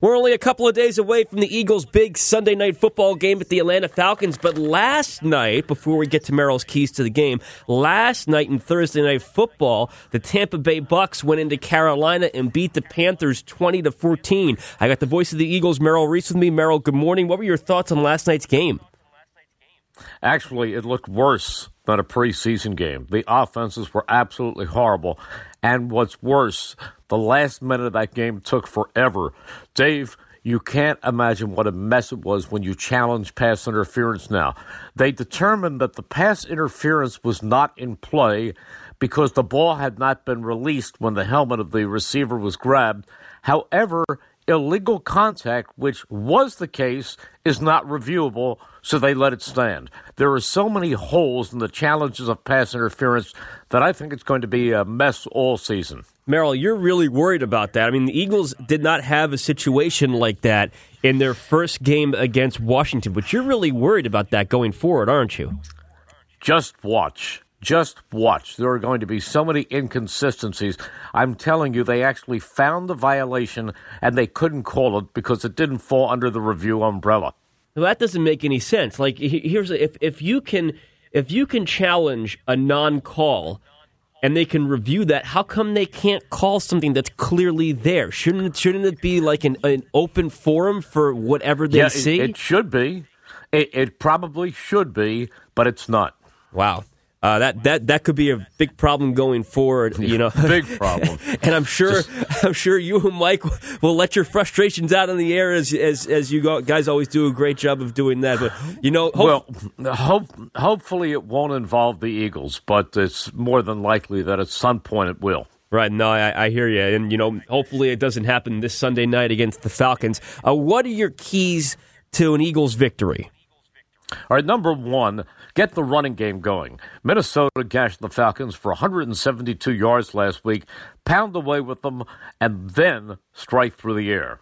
We're only a couple of days away from the Eagles' big Sunday night football game at the Atlanta Falcons. But last night, before we get to Merrill's keys to the game, last night in Thursday night football, the Tampa Bay Bucks went into Carolina and beat the Panthers twenty to fourteen. I got the voice of the Eagles, Merrill Reese, with me. Merrill, good morning. What were your thoughts on last night's game? Actually, it looked worse than a preseason game. The offenses were absolutely horrible. And what's worse, the last minute of that game took forever. Dave, you can't imagine what a mess it was when you challenge pass interference now. They determined that the pass interference was not in play because the ball had not been released when the helmet of the receiver was grabbed. However, illegal contact, which was the case, is not reviewable, so they let it stand. There are so many holes in the challenges of pass interference that I think it's going to be a mess all season. Merrill, you're really worried about that. I mean, the Eagles did not have a situation like that in their first game against Washington, but you're really worried about that going forward, aren't you? Just watch. Just watch. There are going to be so many inconsistencies. I'm telling you, they actually found the violation and they couldn't call it because it didn't fall under the review umbrella. Well, that doesn't make any sense. Like here's if if you can if you can challenge a non-call and they can review that, how come they can't call something that's clearly there? Shouldn't shouldn't it be like an, an open forum for whatever they yeah, see? It, it should be. It, it probably should be, but it's not. Wow. Uh, that that that could be a big problem going forward. You know, big problem. and I'm sure Just, I'm sure you and Mike will let your frustrations out in the air as as as you go, guys always do a great job of doing that. But you know, hope, well, hope hopefully it won't involve the Eagles, but it's more than likely that at some point it will. Right. No, I, I, hear you, and you know, hopefully it doesn't happen this Sunday night against the Falcons. Uh, what are your keys to an Eagles victory? All right, number one, get the running game going. Minnesota gashed the Falcons for 172 yards last week, pound away with them, and then strike through the air.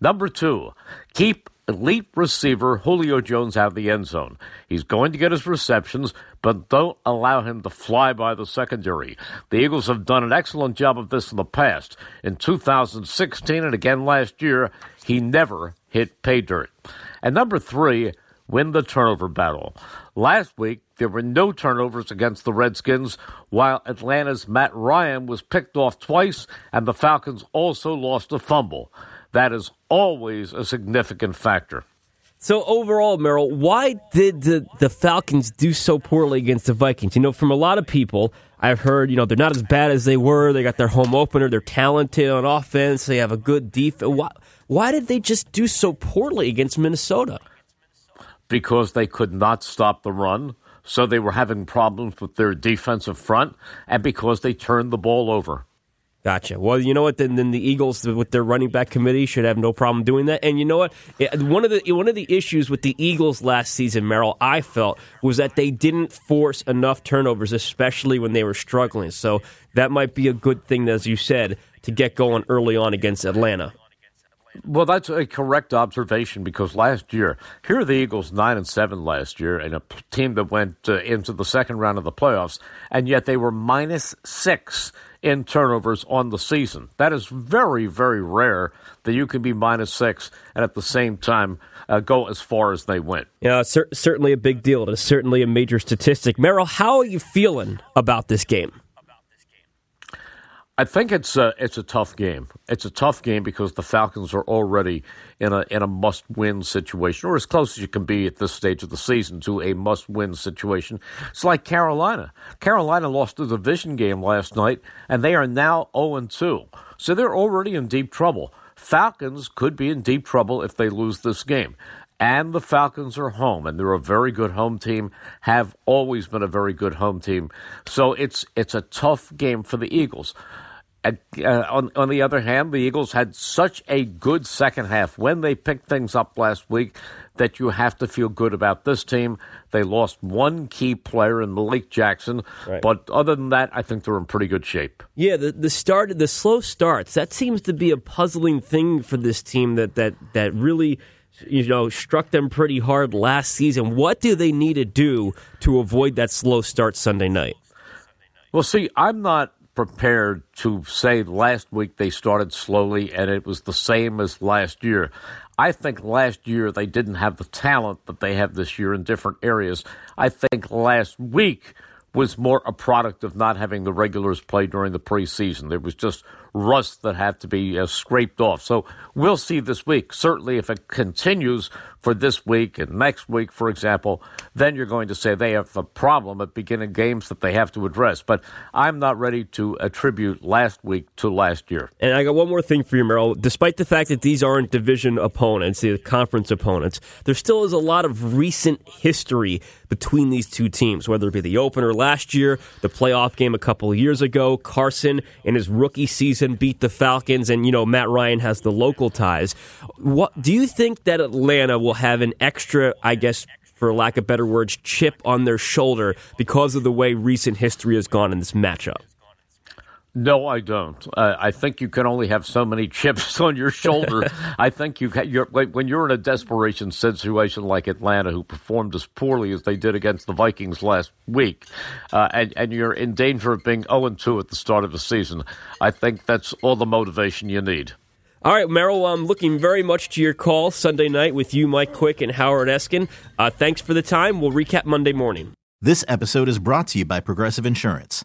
Number two, keep elite receiver Julio Jones out of the end zone. He's going to get his receptions, but don't allow him to fly by the secondary. The Eagles have done an excellent job of this in the past. In 2016 and again last year, he never hit pay dirt. And number three, win the turnover battle. Last week, there were no turnovers against the Redskins, while Atlanta's Matt Ryan was picked off twice, and the Falcons also lost a fumble. That is always a significant factor. So overall, Merrill, why did the, the Falcons do so poorly against the Vikings? You know, from a lot of people, I've heard, you know, they're not as bad as they were. They got their home opener. They're talented on offense. They have a good defense. Why, why did they just do so poorly against Minnesota? Because they could not stop the run. So they were having problems with their defensive front, and because they turned the ball over. Gotcha. Well, you know what? Then, then the Eagles, with their running back committee, should have no problem doing that. And you know what? One of the one of the issues with the Eagles last season, Merrill, I felt was that they didn't force enough turnovers, especially when they were struggling. So that might be a good thing, as you said, to get going early on against Atlanta. Well, that's a correct observation because last year, here are the Eagles nine and seven last year, and a team that went uh, into the second round of the playoffs, and yet they were minus six in turnovers on the season. That is very, very rare that you can be minus six and at the same time uh, go as far as they went. Yeah, cer- certainly a big deal. It is certainly a major statistic. Merrill, how are you feeling about this game? I think it's a it's a tough game. It's a tough game because the Falcons are already in a in a must win situation, or as close as you can be at this stage of the season to a must win situation. It's like Carolina. Carolina lost the division game last night, and they are now zero and two, so they're already in deep trouble. Falcons could be in deep trouble if they lose this game. And the Falcons are home, and they're a very good home team. Have always been a very good home team. So it's it's a tough game for the Eagles uh, on, on the other hand, the Eagles had such a good second half when they picked things up last week that you have to feel good about this team. They lost one key player in Malik Jackson, Right. but other than that, I think they're in pretty good shape. Yeah, the the start, the slow starts. That seems to be a puzzling thing for this team. That that that really, you know, struck them pretty hard last season. What do they need to do to avoid that slow start Sunday night? Well, see, I'm not prepared to say last week they started slowly and it was the same as last year. I think last year they didn't have the talent that they have this year in different areas. I think last week was more a product of not having the regulars play during the preseason. There was just rust that had to be uh, scraped off. So we'll see this week. Certainly, if it continues for this week and next week, for example, then you're going to say they have a problem at beginning games that they have to address. But I'm not ready to attribute last week to last year. And I got one more thing for you, Merrill. Despite the fact that these aren't division opponents, the conference opponents, there still is a lot of recent history between these two teams, whether it be the opener last year, the playoff game a couple years ago, Carson in his rookie season beat the Falcons, and you know Matt Ryan has the local ties. What do you think that Atlanta will have an extra, I guess, for lack of better words, chip on their shoulder because of the way recent history has gone in this matchup? No, I don't. Uh, I think you can only have so many chips on your shoulder. I think you you're, when you're in a desperation situation like Atlanta, who performed as poorly as they did against the Vikings last week, uh, and, and you're in danger of being 0 2 at the start of the season. I think that's all the motivation you need. All right, Merrill, I'm looking very much to your call Sunday night with you, Mike Quick, and Howard Eskin. Uh, thanks for the time. We'll recap Monday morning. This episode is brought to you by Progressive Insurance.